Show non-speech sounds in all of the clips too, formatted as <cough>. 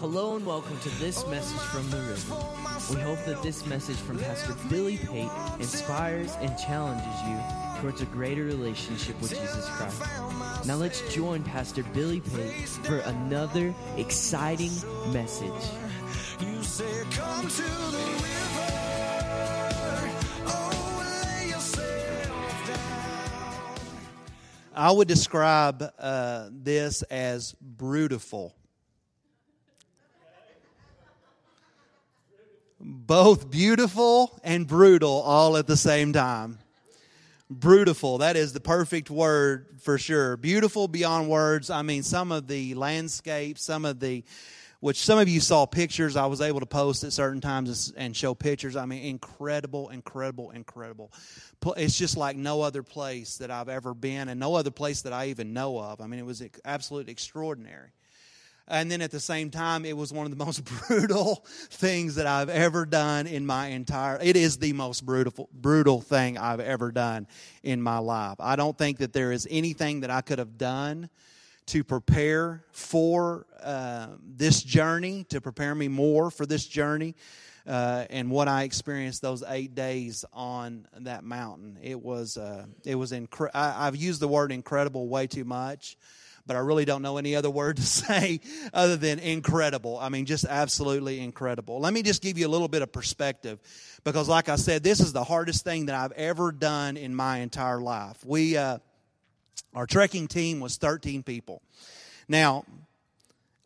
Hello and welcome to this message from the river. We hope that this message from Pastor Billy Pate inspires and challenges you towards a greater relationship with Jesus Christ. Now let's join Pastor Billy Pate for another exciting message. You say, Come to the river. Oh, lay yourself down. I would describe uh, this as brutiful. Both beautiful and brutal all at the same time. Brutiful, that is the perfect word for sure. Beautiful beyond words. I mean, some of the landscapes, some of the, which some of you saw pictures, I was able to post at certain times and show pictures. I mean, incredible, incredible, incredible. It's just like no other place that I've ever been and no other place that I even know of. I mean, it was absolutely extraordinary. And then at the same time, it was one of the most <laughs> brutal things that I've ever done in my entire. It is the most brutal, brutal thing I've ever done in my life. I don't think that there is anything that I could have done to prepare for uh, this journey, to prepare me more for this journey, uh, and what I experienced those eight days on that mountain. It was uh, it was incre- I, I've used the word incredible way too much but I really don't know any other word to <laughs> say other than incredible. I mean, just absolutely incredible. Let me just give you a little bit of perspective because, like I said, this is the hardest thing that I've ever done in my entire life. We, uh, our trekking team was 13 people. Now,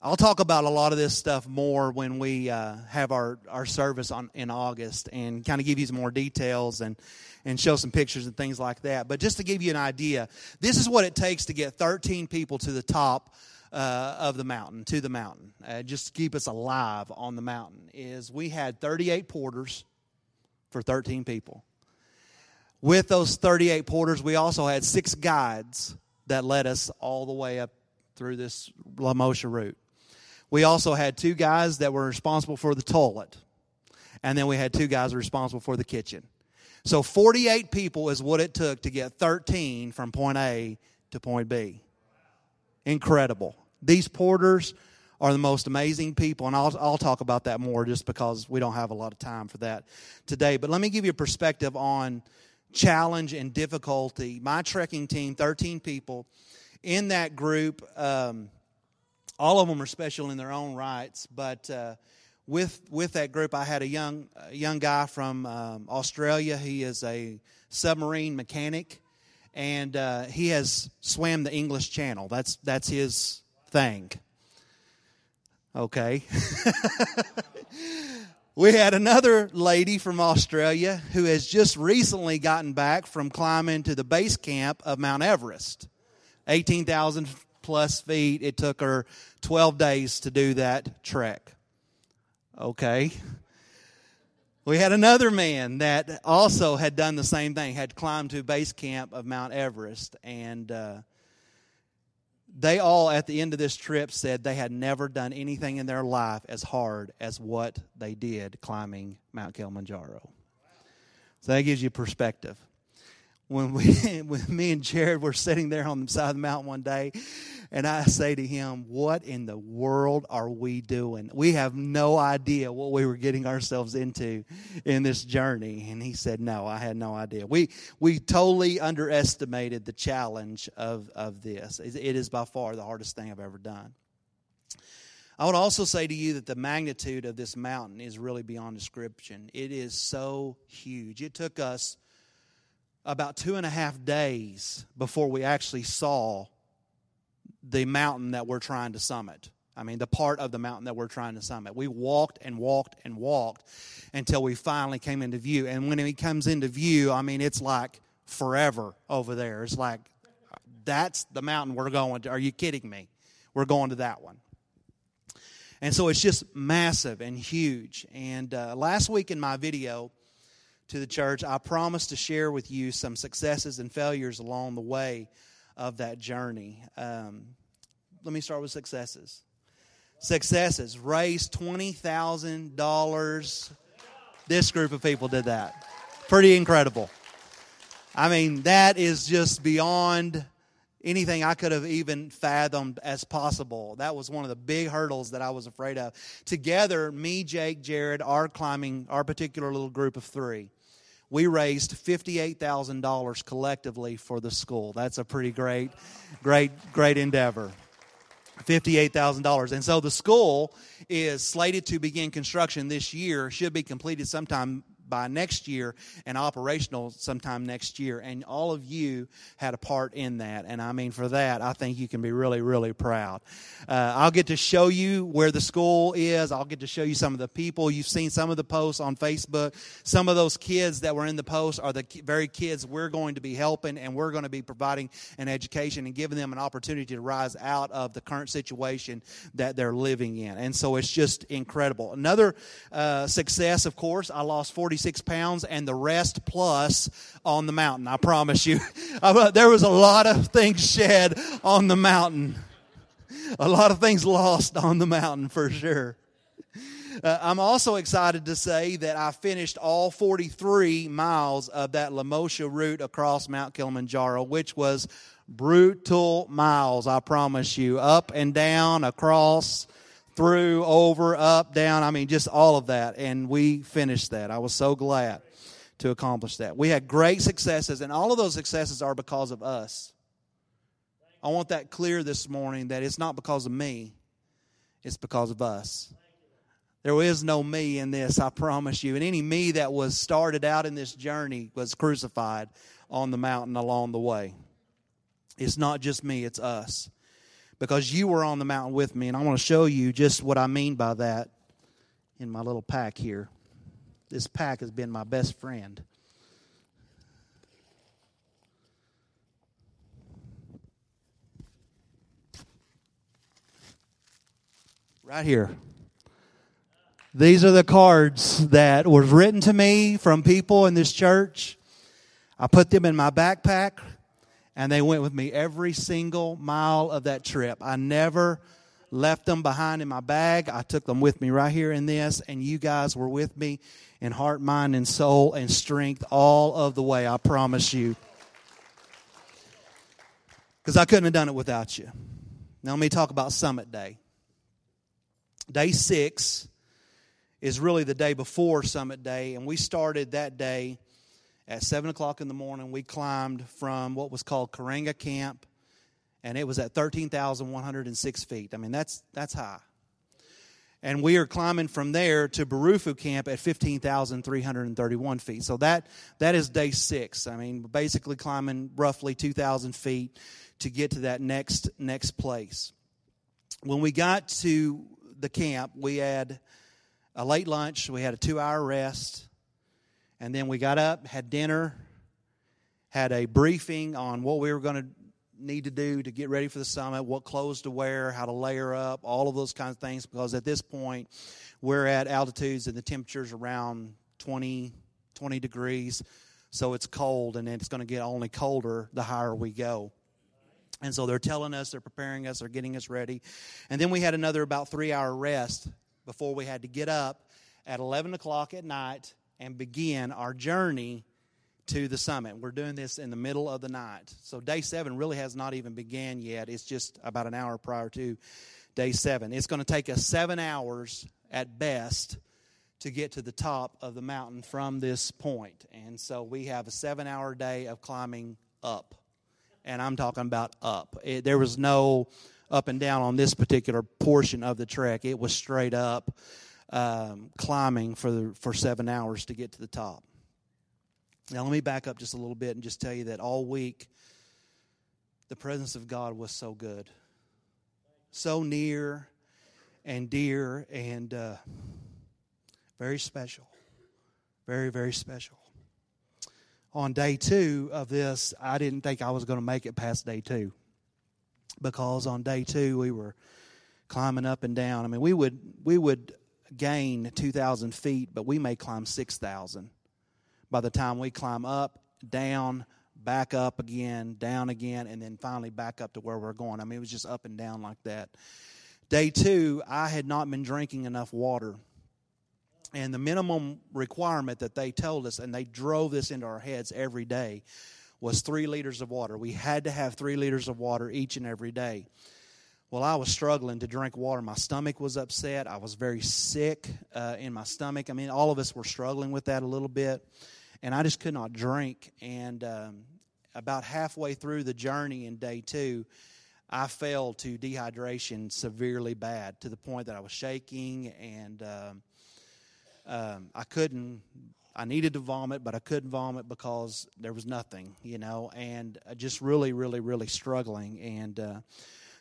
I'll talk about a lot of this stuff more when we uh, have our, our service on in August and kind of give you some more details and and show some pictures and things like that. But just to give you an idea, this is what it takes to get 13 people to the top uh, of the mountain, to the mountain, uh, just to keep us alive on the mountain. Is we had 38 porters for 13 people. With those 38 porters, we also had six guides that led us all the way up through this Lemosho route. We also had two guys that were responsible for the toilet. And then we had two guys responsible for the kitchen. So 48 people is what it took to get 13 from point A to point B. Incredible. These porters are the most amazing people, and I'll, I'll talk about that more just because we don't have a lot of time for that today. But let me give you a perspective on challenge and difficulty. My trekking team, 13 people, in that group, um, all of them are special in their own rights, but uh, with with that group, I had a young a young guy from um, Australia. He is a submarine mechanic, and uh, he has swam the English Channel. That's that's his thing. Okay. <laughs> we had another lady from Australia who has just recently gotten back from climbing to the base camp of Mount Everest, eighteen thousand plus feet. It took her twelve days to do that trek. Okay. We had another man that also had done the same thing, had climbed to base camp of Mount Everest, and uh, they all, at the end of this trip, said they had never done anything in their life as hard as what they did climbing Mount Kilimanjaro. So that gives you perspective when we <laughs> when me and Jared were sitting there on the side of the mountain one day and I say to him, "What in the world are we doing? We have no idea what we were getting ourselves into in this journey." And he said, "No, I had no idea. We we totally underestimated the challenge of of this. It is by far the hardest thing I've ever done." I would also say to you that the magnitude of this mountain is really beyond description. It is so huge. It took us about two and a half days before we actually saw the mountain that we're trying to summit. I mean, the part of the mountain that we're trying to summit. We walked and walked and walked until we finally came into view. And when it comes into view, I mean, it's like forever over there. It's like, that's the mountain we're going to. Are you kidding me? We're going to that one. And so it's just massive and huge. And uh, last week in my video, to the church, I promise to share with you some successes and failures along the way of that journey. Um, let me start with successes. Successes raised $20,000. This group of people did that. Pretty incredible. I mean, that is just beyond anything I could have even fathomed as possible. That was one of the big hurdles that I was afraid of. Together, me, Jake, Jared, our climbing, our particular little group of three, we raised $58,000 collectively for the school. That's a pretty great, great, great endeavor. $58,000. And so the school is slated to begin construction this year, should be completed sometime by next year and operational sometime next year. And all of you had a part in that. And I mean, for that, I think you can be really, really proud. Uh, I'll get to show you where the school is. I'll get to show you some of the people. You've seen some of the posts on Facebook. Some of those kids that were in the post are the very kids we're going to be helping, and we're going to be providing an education and giving them an opportunity to rise out of the current situation that they're living in. And so it's just incredible. Another uh, success, of course, I lost 40 46 pounds and the rest plus on the mountain. I promise you. <laughs> there was a lot of things shed on the mountain. A lot of things lost on the mountain for sure. Uh, I'm also excited to say that I finished all 43 miles of that Lemosho route across Mount Kilimanjaro, which was brutal miles, I promise you. Up and down, across, through, over, up, down. I mean, just all of that. And we finished that. I was so glad to accomplish that. We had great successes, and all of those successes are because of us. I want that clear this morning that it's not because of me, it's because of us. There is no me in this, I promise you. And any me that was started out in this journey was crucified on the mountain along the way. It's not just me, it's us because you were on the mountain with me. And I want to show you just what I mean by that in my little pack here. This pack has been my best friend. Right here. These are the cards that were written to me from people in this church. I put them in my backpack and they went with me every single mile of that trip. I never left them behind in my bag. I took them with me right here in this, and you guys were with me in heart, mind, and soul and strength all of the way. I promise you. Because I couldn't have done it without you. Now, let me talk about Summit Day. Day six is really the day before Summit Day, and we started that day at 7 o'clock in the morning, we climbed from what was called Karanga Camp, and it was at 13,106 feet. I mean, that's, that's high. And we are climbing from there to Barafu Camp at 15,331 feet. So that, that is day six. I mean, basically climbing roughly 2,000 feet to get to that next, next place. When we got to the camp, we had a late lunch, we had a two hour rest and then we got up, had dinner, had a briefing on what we were going to need to do to get ready for the summit, what clothes to wear, how to layer up, all of those kinds of things. Because at this point, we're at altitudes and the temperature's around 20, 20 degrees. So it's cold, and then it's going to get only colder the higher we go. And so they're telling us, they're preparing us, they're getting us ready. And then we had another about three hour rest before we had to get up at 11 o'clock at night and begin our journey to the summit. We're doing this in the middle of the night. So day seven really has not even began yet. It's just about an hour prior to day seven. It's going to take us seven hours at best to get to the top of the mountain from this point. And so we have a seven hour day of climbing up. And I'm talking about up. It, there was no up and down on this particular portion of the trek, it was straight up um, climbing for, the, for seven hours to get to the top. Now, let me back up just a little bit and just tell you that all week, the presence of God was so good, so near and dear, and uh, very special. Very, very special. On day two of this, I didn't think I was going to make it past day two because on day two we were climbing up and down. I mean, we would we would gain 2,000 feet, but we may climb 6,000 by the time we climb up, down, back up again, down again, and then finally back up to where we're going. I mean, it was just up and down like that. Day two, I had not been drinking enough water. And the minimum requirement that they told us, and they drove this into our heads every day, was three liters of water. We had to have three liters of water each and every day. Well, I was struggling to drink water. My stomach was upset. I was very sick uh, in my stomach. I mean, all of us were struggling with that a little bit. And I just could not drink. And um, about halfway through the journey in day two, I fell to dehydration severely bad to the point that I was shaking and um, um, I couldn't I needed to vomit, but I couldn't vomit because there was nothing, you know, and just really, really, really struggling and uh,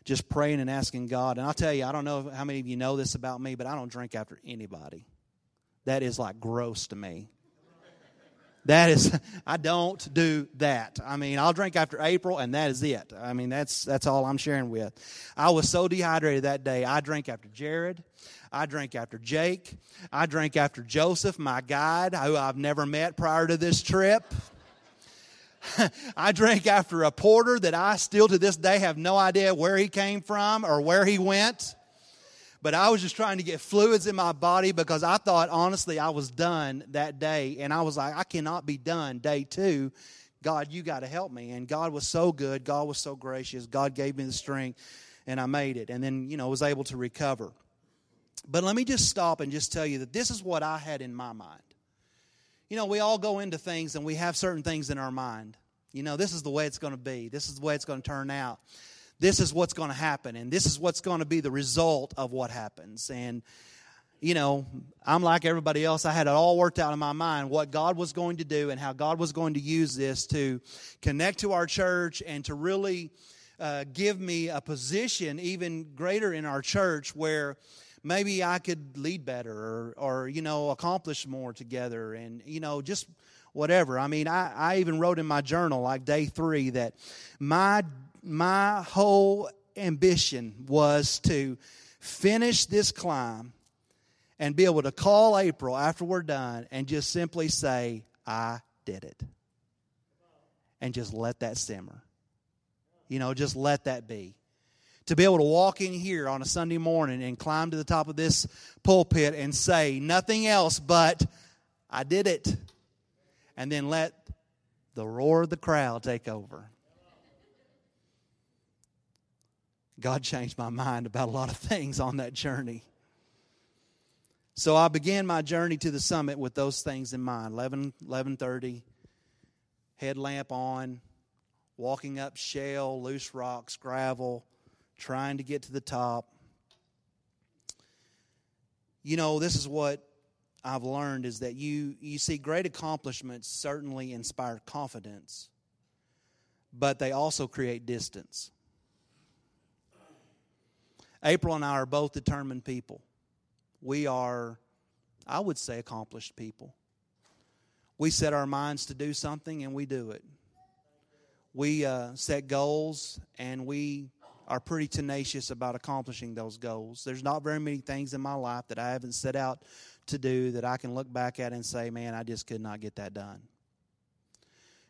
just praying and asking God. And I'll tell you, I don't know how many of you know this about me, but I don't drink after anybody. That is like gross to me. That is, <laughs> I don't do that. I mean, I'll drink after April, and that is it. I mean, that's that's all I'm sharing with. I was so dehydrated that day. I drank after Jared. I drank after Jake. I drank after Joseph, my guide, who I've never met prior to this trip. <laughs> I drank after a porter that I still to this day have no idea where he came from or where he went. But I was just trying to get fluids in my body because I thought, honestly, I was done that day. And I was like, I cannot be done day two. God, you got to help me. And God was so good. God was so gracious. God gave me the strength, and I made it. And then, you know, was able to recover. But let me just stop and just tell you that this is what I had in my mind. You know, we all go into things and we have certain things in our mind. You know, this is the way it's going to be, this is the way it's going to turn out. This is what's going to happen and this is what's going to be the result of what happens. And you know i'm like everybody else. I had it all worked out in my mind what god was going to do and how god was going to use this to connect to our church and to really uh, give me a position even greater in our church where maybe i could lead better or, or you know accomplish more together and you know just whatever i mean I, I even wrote in my journal like day three that my my whole ambition was to finish this climb and be able to call April after we're done and just simply say, I did it. And just let that simmer. You know, just let that be. To be able to walk in here on a Sunday morning and climb to the top of this pulpit and say nothing else but, I did it. And then let the roar of the crowd take over. God changed my mind about a lot of things on that journey. So I began my journey to the summit with those things in mind. 11, 11.30, headlamp on, walking up shale, loose rocks, gravel, trying to get to the top. You know, this is what I've learned is that you, you see great accomplishments certainly inspire confidence, but they also create distance. April and I are both determined people. We are, I would say, accomplished people. We set our minds to do something and we do it. We uh, set goals and we are pretty tenacious about accomplishing those goals. There's not very many things in my life that I haven't set out to do that I can look back at and say, man, I just could not get that done.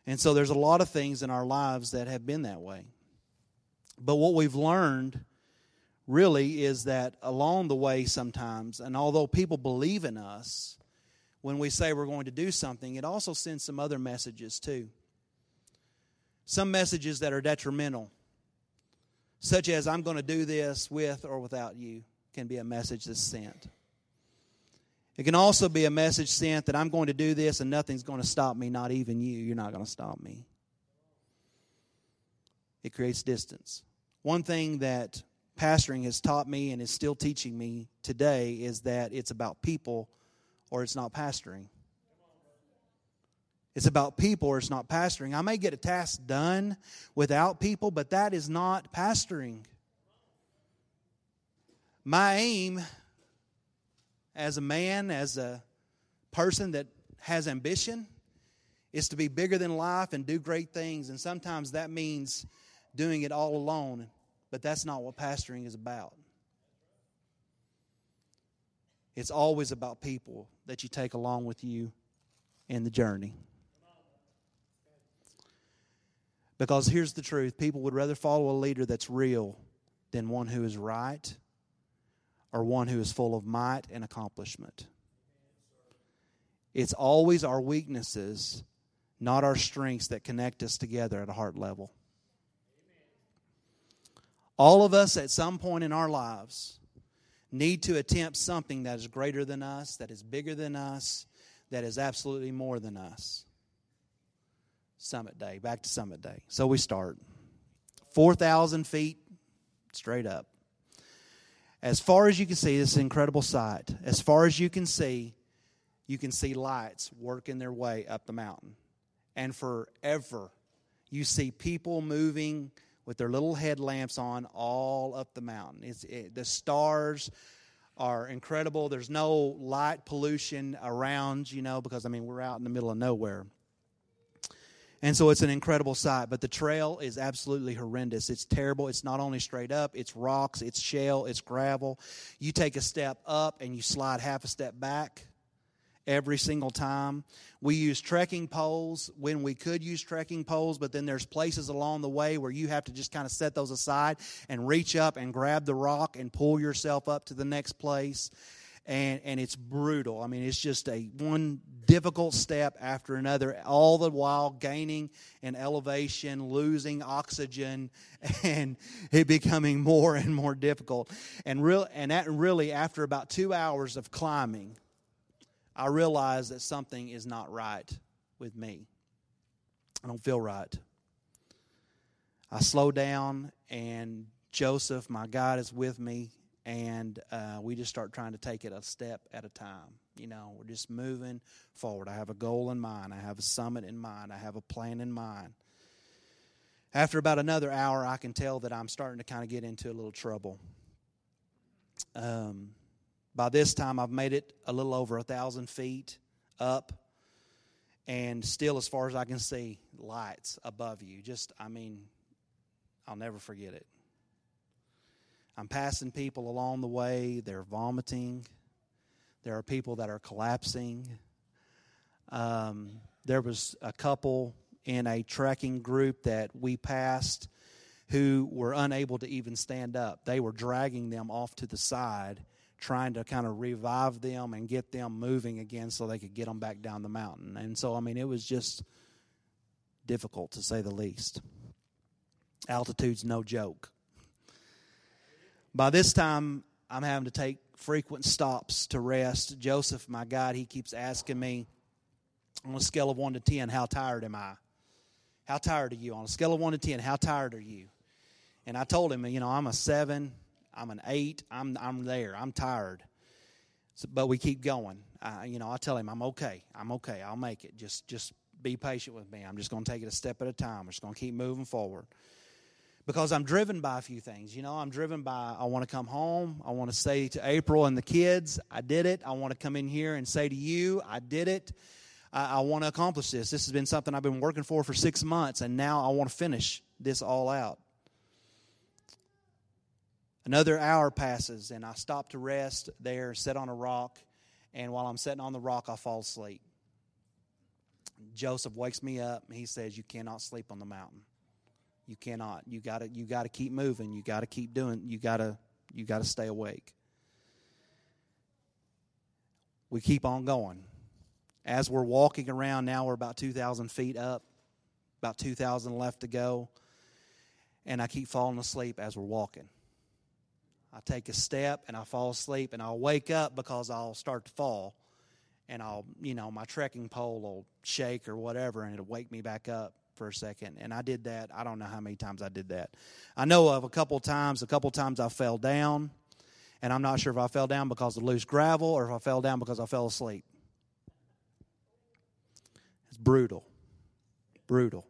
And so there's a lot of things in our lives that have been that way. But what we've learned really is that along the way sometimes, and although people believe in us, when we say we're going to do something, it also sends some other messages too. Some messages that are detrimental, such as I'm going to do this with or without you, can be a message that's sent. It can also be a message sent that I'm going to do this and nothing's going to stop me, not even you. You're not going to stop me. It creates distance. One thing that pastoring has taught me and is still teaching me today is that it's about people or it's not pastoring. It's about people or it's not pastoring. I may get a task done without people, but that is not pastoring. My aim as a man, as a person that has ambition, is to be bigger than life and do great things. And sometimes that means doing it all alone but that's not what pastoring is about. It's always about people that you take along with you in the journey. Because here's the truth people would rather follow a leader that's real than one who is right or one who is full of might and accomplishment. It's always our weaknesses, not our strengths that connect us together at a heart level. All of us at some point in our lives need to attempt something that is greater than us, that is bigger than us, that is absolutely more than us. Summit Day, back to Summit Day. So we start 4,000 feet straight up. As far as you can see, this incredible sight. As far as you can see, you can see lights working their way up the mountain. And forever, you see people moving with their little headlamps on all up the mountain. It's, it, the stars are incredible. There's no light pollution around, you know, because I mean, we're out in the middle of nowhere. And so it's an incredible sight. But the trail is absolutely horrendous. It's terrible. It's not only straight up, it's rocks, it's shale, it's gravel. You take a step up and you slide half a step back every single time. We use trekking poles when we could use trekking poles, but then there's places along the way where you have to just kind of set those aside and reach up and grab the rock and pull yourself up to the next place and and it's brutal. I mean, it's just a one difficult step after another, all the while gaining an elevation, losing oxygen, <laughs> and it becoming more and more difficult. And real and that really after about two hours of climbing, I realized that something is not right with me. I don't feel right. I slow down and Joseph, my God, is with me and uh, we just start trying to take it a step at a time. You know, we're just moving forward. I have a goal in mind, I have a summit in mind, I have a plan in mind. After about another hour, I can tell that I'm starting to kind of get into a little trouble. Um, by this time, I've made it a little over a thousand feet up, and still, as far as I can see, lights above you. Just, I mean, I'll never forget it. I'm passing people along the way. They're vomiting. There are people that are collapsing. Um, there was a couple in a trekking group that we passed who were unable to even stand up. They were dragging them off to the side, trying to kind of revive them and get them moving again so they could get them back down the mountain. And so, I mean, it was just difficult to say the least. Altitude's no joke. By this time, I'm having to take frequent stops to rest. Joseph, my God, he keeps asking me on a scale of 1 to 10, how tired am I? How tired are you? On a scale of 1 to 10, how tired are you? And I told him, you know, I'm a 7, I'm an 8, I'm, I'm there, I'm tired. So, but we keep going. I, you know, I tell him, I'm okay, I'm okay, I'll make it. Just, just be patient with me. I'm just going to take it a step at a time. We're just going to keep moving forward because I'm driven by a few things. You know, I'm driven by I want to come home. I want to say to April and the kids, I did it. I want to come in here and say to you, I did it. I, I want to accomplish this. This has been something I've been working for for six months, and now I want to finish this all out. Another hour passes, and I stop to rest there, sit on a rock, and while I'm sitting on the rock, I fall asleep. Joseph wakes me up, and he says, You cannot sleep on the mountain. You cannot. You got to you got to keep moving. You got to keep doing. You got to you got to stay awake. We keep on going. As we're walking around now, we're about 2,000 feet up, about 2,000 left to go. And I keep falling asleep as we're walking. I take a step and I fall asleep and I'll wake up because I'll start to fall and I'll, you know, my trekking pole will shake or whatever and it'll wake me back up for a second. And I did that. I don't know how many times I did that. I know of a couple times, a couple times I fell down. And I'm not sure if I fell down because of loose gravel or if I fell down because I fell asleep. It's brutal. Brutal.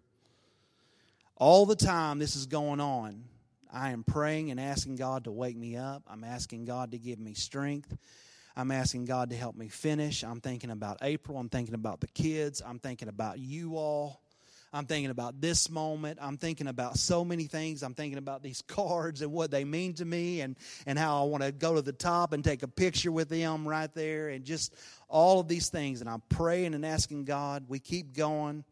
All the time this is going on, I am praying and asking God to wake me up. I'm asking God to give me strength. I'm asking God to help me finish. I'm thinking about April. I'm thinking about the kids. I'm thinking about you all. I'm thinking about this moment. I'm thinking about so many things. I'm thinking about these <laughs> cards and what they mean to me and, and how I want to go to the top and take a picture with them right there and just all of these things. And I'm praying and asking God. We keep going.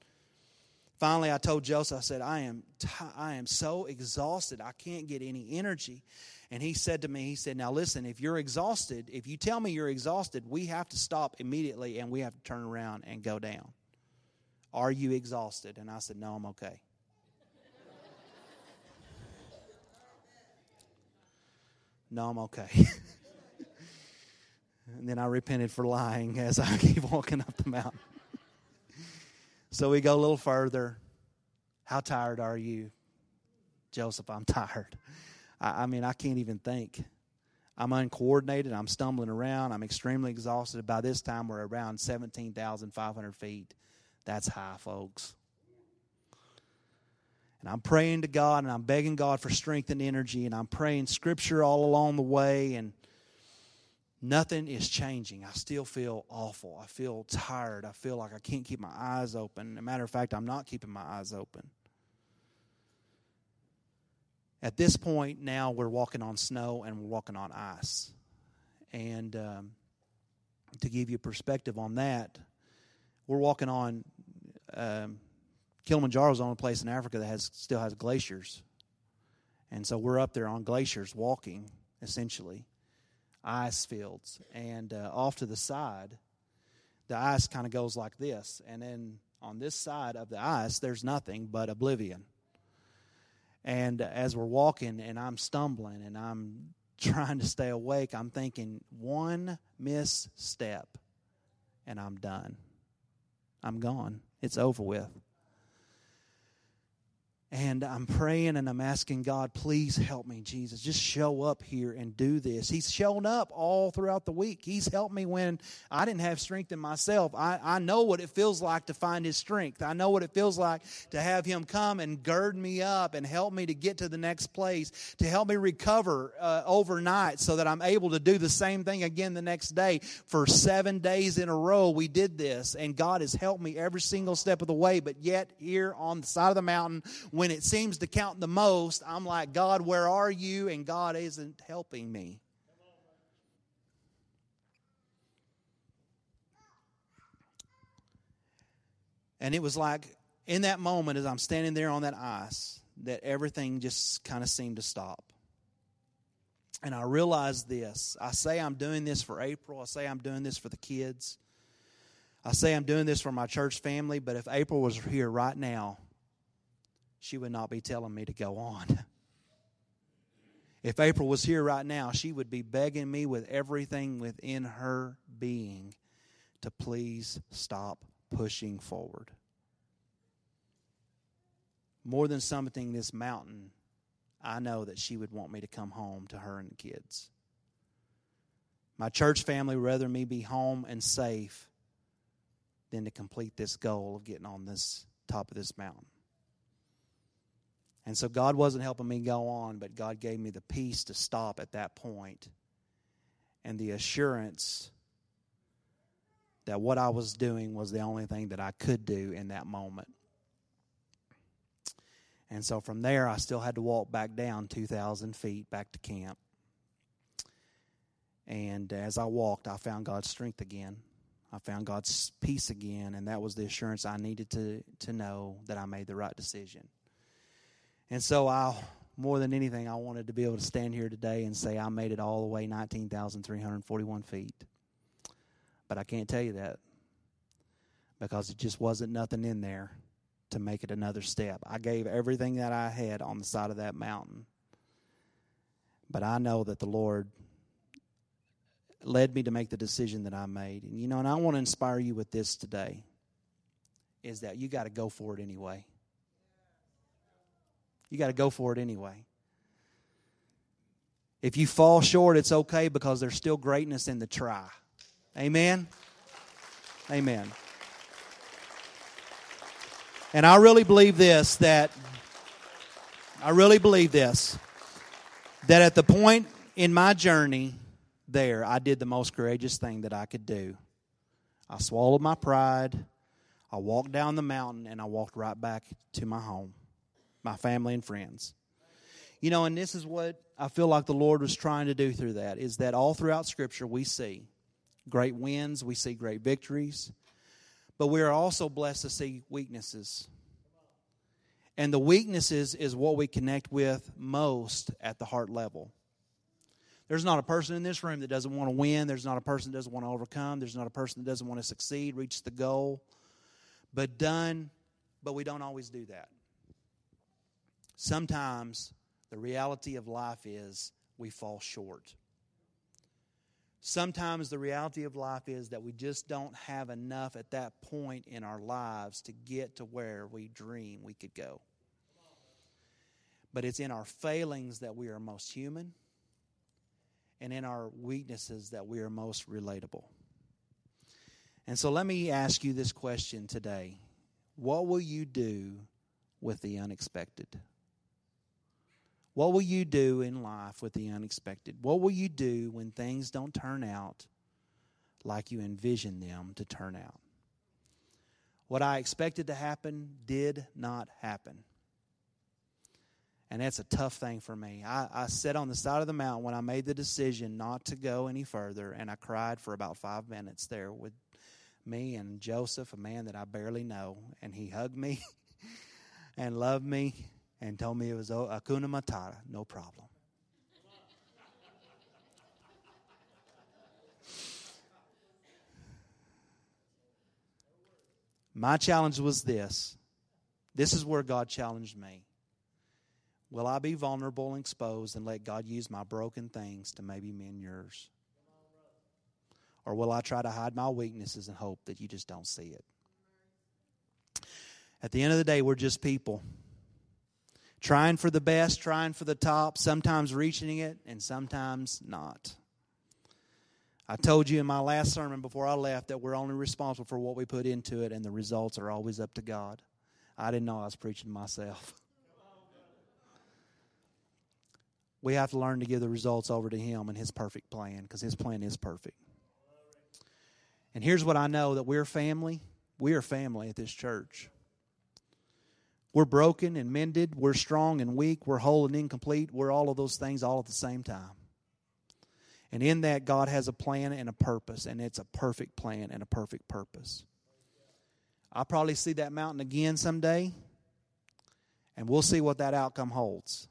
Finally, I told Joseph, I said, I am, t- I am so exhausted. I can't get any energy. And he said to me, he said, Now listen, if you're exhausted, if you tell me you're exhausted, we have to stop immediately and we have to turn around and go down. Are you exhausted? And I said, No, I'm okay. No, I'm okay. <laughs> and then I repented for lying as I <laughs> keep walking up the mountain. so we go a little further. How tired are you? Joseph, I'm tired. I, I mean, I can't even think. I'm uncoordinated. I'm stumbling around. I'm extremely exhausted. By this time, we're around 17,500 feet. That's high, folks. And I'm praying to God and I'm begging God for strength and energy and I'm praying scripture all along the way and nothing is changing. I still feel awful. I feel tired. I feel like I can't keep my eyes open. As a matter of fact, I'm not keeping my eyes open. At this point, now we're walking on snow and we're walking on ice. And um, to give you perspective on that, we're walking on um, Kilimanjaro is the only place in Africa that has still has glaciers, and so we're up there on glaciers walking essentially, ice fields, and uh, off to the side, the ice kind of goes like this, and then on this side of the ice, there's nothing but oblivion. And as we're walking, and I'm stumbling, and I'm <laughs> trying to stay awake, I'm thinking one misstep, and I'm done. I'm gone. It's over with. And I'm praying and I'm asking God, please help me, Jesus. Just show up here and do this. He's shown up all throughout the week. He's helped me when I didn't have strength in myself. I, I know what it feels like to find His strength. I know what it feels like to have Him come and gird me up and help me to get to the next place, to help me recover uh, overnight so that I'm able to do the same thing again the next day. For seven days in a row, we did this, and God has helped me every single step of the way. But yet, here on the side of the mountain, when it seems to count the most, I'm like, God, where are you? And God isn't helping me. And it was like in that moment, as I'm standing there on that ice, that everything just kind of seemed to stop. And I realized this. I say I'm doing this for April. I say I'm doing this for the kids. I say I'm doing this for my church family, but if April was here right now, she would not be telling me to go on. If April was here right now, she would be begging me with everything within her being to please stop pushing forward. More than something this mountain, I know that she would want me to come home to her and the kids. My church family would rather me be home and safe than to complete this goal of getting on this top of this mountain. And so God wasn't helping me go on, but God gave me the peace to stop at that point and the assurance that what I was doing was the only thing that I could do in that moment. And so from there, I still had to walk back down 2,000 feet back to camp. And as I walked, I found God's strength again. I found God's peace again, and that was the assurance I needed to, to know that I made the right decision. And so I, more than anything, I wanted to be able to stand here today and say I made it all the way 19,341 feet. But I can't tell you that because it just wasn't nothing in there to make it another step. I gave everything that I had on the side of that mountain. But I know that the Lord led me to make the decision that I made. And you know, and I want to inspire you with this today is that you got to go for it anyway. You got to go for it anyway. If you fall short, it's okay because there's still greatness in the try. Amen? Amen. And I really believe this that I really believe this that at the point in my journey there, I did the most courageous thing that I could do. I swallowed my pride. I walked down the mountain and I walked right back to my home my family and friends. You know, and this is what I feel like the Lord was trying to do through that is that all throughout Scripture we see great wins, we see great victories, but we are also blessed to see weaknesses. And the weaknesses is what we connect with most at the heart level. There's not a person in this room that doesn't want to win. There's not a person that doesn't want to overcome. There's not a person that doesn't want to succeed, reach the goal. but done, but we don't always do that. Sometimes the reality of life is we fall short. Sometimes the reality of life is that we just don't have enough at that point in our lives to get to where we dream we could go. But it's in our failings that we are most human, and in our weaknesses that we are most relatable. And so let me ask you this question today What will you do with the unexpected? What will you do in life with the unexpected? What will you do when things don't turn out like you envisioned them to turn out? What I expected to happen did not happen. And that's a tough thing for me. I, I sat on the side of the mountain when I made the decision not to go any further, and I cried for about five minutes there with me and Joseph, a man that I barely know, and he hugged me <laughs> and loved me and told me it was Hakuna Matata, no problem. My challenge was this. This is where God challenged me. Will I be vulnerable and exposed and let God use my broken things to maybe mend yours? Or will I try to hide my weaknesses and hope that you just don't see it? At the end of the day, we're just people trying for the best, trying for the top, sometimes reaching it, and sometimes not. I told you in my last sermon before I left that we're only responsible for what we put into it, and the results are always up to God. I didn't know I was preaching to myself. We have to learn to give the results over to Him and His perfect plan because His plan is perfect. And here's what I know that we're family. We are family at this church. We're broken and mended. We're strong and weak. We're whole and incomplete. We're all of those things all at the same time. And in that, God has a plan and a purpose, and it's a perfect plan and a perfect purpose. I'll probably see that mountain again someday, and we'll see what that outcome holds.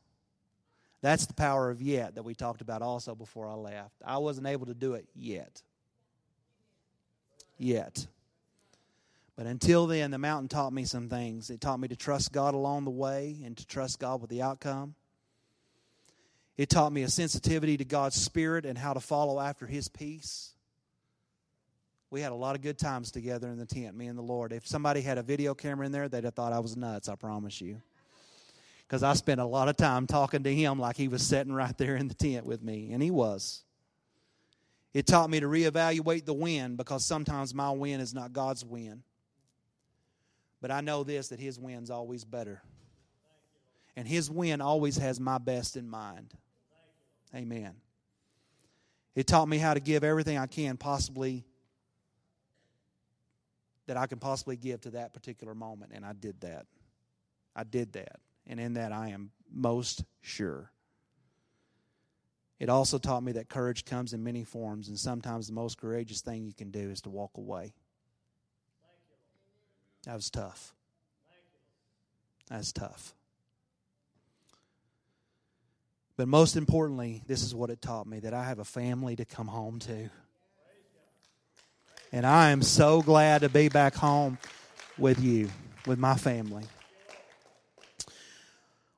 That's the power of yet that we talked about also before I left. I wasn't able to do it yet. Yet. But until then, the mountain taught me some things. It taught me to trust God along the way and to trust God with the outcome. It taught me a sensitivity to God's Spirit and how to follow after His peace. We had a lot of good times together in the tent, me and the Lord. If somebody had a video camera in there, they'd have thought I was nuts, I promise you. Because I spent a lot of time talking to Him like He was sitting right there in the tent with me, and He was. It taught me to reevaluate the wind because sometimes my wind is not God's wind. But I know this that His win's always better. And His win always has my best in mind. Amen. It taught me how to give everything I can possibly that I can possibly give to that particular moment, and I did that. I did that. And in that, I am most sure. It also taught me that courage comes in many forms, and sometimes the most courageous thing you can do is to walk away. That was tough. That's tough. But most importantly, this is what it taught me that I have a family to come home to. And I am so glad to be back home with you, with my family.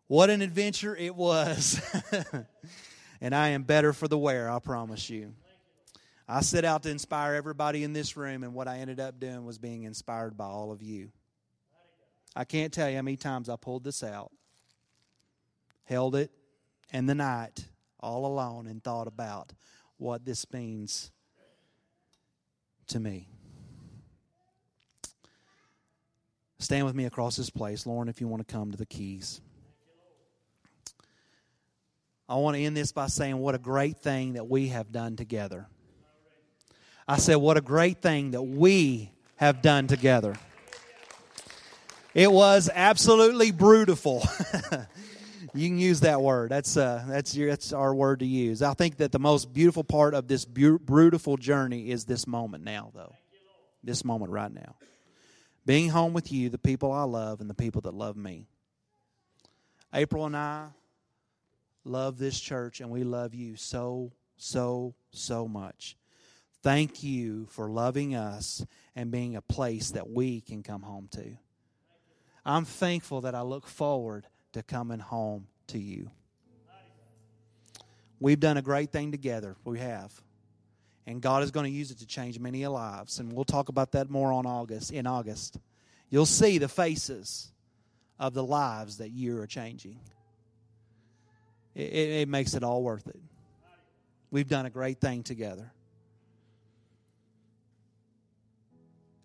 What an adventure it was. <laughs> and I am better for the wear, I promise you. I set out to inspire everybody in this room, and what I ended up doing was being inspired by all of you. I can't tell you how many times I pulled this out, held it in the night all alone, and thought about what this means to me. Stand with me across this place. Lauren, if you want to come to the keys. I want to end this by saying what a great thing that we have done together. I said, What a great thing that we have done together. It was absolutely brutal. <laughs> you can use that word. That's uh, that's your, that's our word to use. I think that the most beautiful part of this brutal journey is this moment now, though. This moment right now, being home with you, the people I love, and the people that love me. April and I love this church, and we love you so so so much. Thank you for loving us and being a place that we can come home to. I'm thankful that I look forward to coming home to you. We've done a great thing together. We have. And God is going to use it to change many lives. And we'll talk about that more on August in August. You'll see the faces of the lives that you are changing. It, it, it makes it all worth it. We've done a great thing together.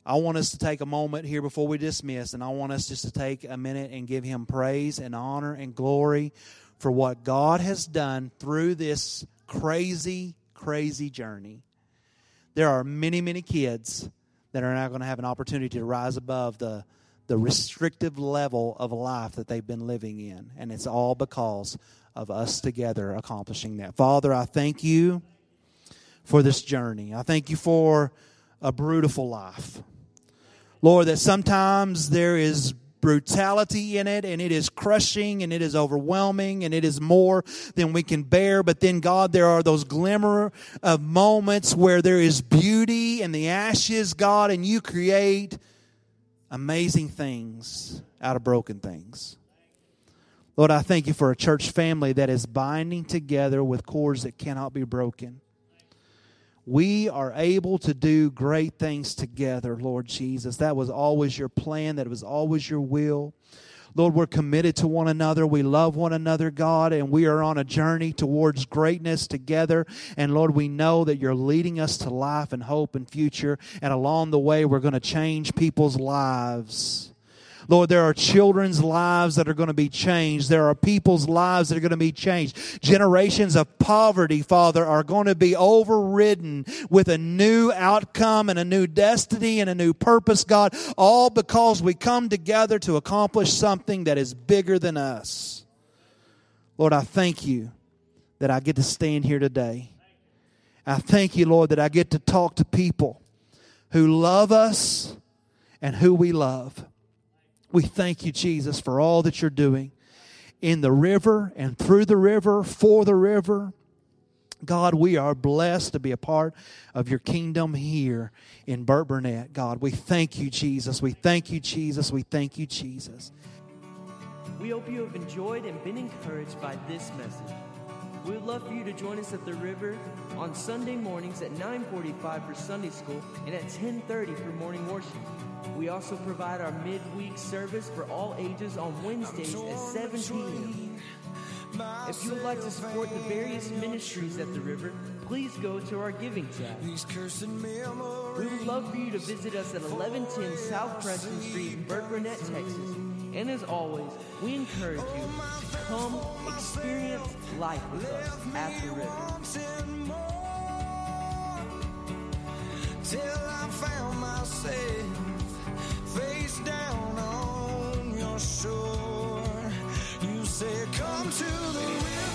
I want us to take a moment here before we dismiss, and I want us just to take a minute and give Him praise and honor and glory for what God has done through this crazy, crazy journey. There are many, many kids that are now going to have an opportunity to rise above the, the restrictive level of life that they've been living in. And it's all because of us together accomplishing that. Father, I thank you for this journey. I thank you for a brutal life. Lord, that sometimes there is brutality in it and it is crushing and it is overwhelming and it is more than we can bear. But then, God, there are those glimmer of moments where there is beauty in the ashes, God, and you create amazing things out of broken things. Lord, I thank you for a church family that is binding together with cords that cannot be broken we are able to do great things together, Lord Jesus. That was always your plan, that was always your will. Lord, we're committed to one another. We love one another, God, and we are on a journey towards greatness together. And Lord, we know that you're leading us to life and hope and future. And along the way, we're going to change people's lives. Lord, there are children's lives that are going to be changed. There are people's lives that are going to be changed. Generations of poverty, Father, are going to be overridden with a new outcome and a new destiny and a new purpose, God, all because we come together to accomplish something that is bigger than us. Lord, I thank you that I get to stand here today. I thank you, Lord, that I get to talk to people who love us and who we love. We thank you, Jesus, for all that you're doing in the river and through the river, for the river. God, we are blessed to be a part of your kingdom here in Burt Burnet. God, we thank you, Jesus. We thank you, Jesus. We thank you, Jesus. We hope you have enjoyed and been encouraged by this message. We would love for you to join us at the river on Sunday mornings at 9:45 for Sunday school and at 10:30 for morning worship. We also provide our midweek service for all ages on Wednesdays at 7 p.m. If you would like to support the various ministries at the river, please go to our giving tab. We would love for you to visit us at 1110 South Preston Street in Burt Burnet, Texas. And as always, we encourage you to come experience life with us at the river. Till I found myself face down on your shore. You say, Come to the river.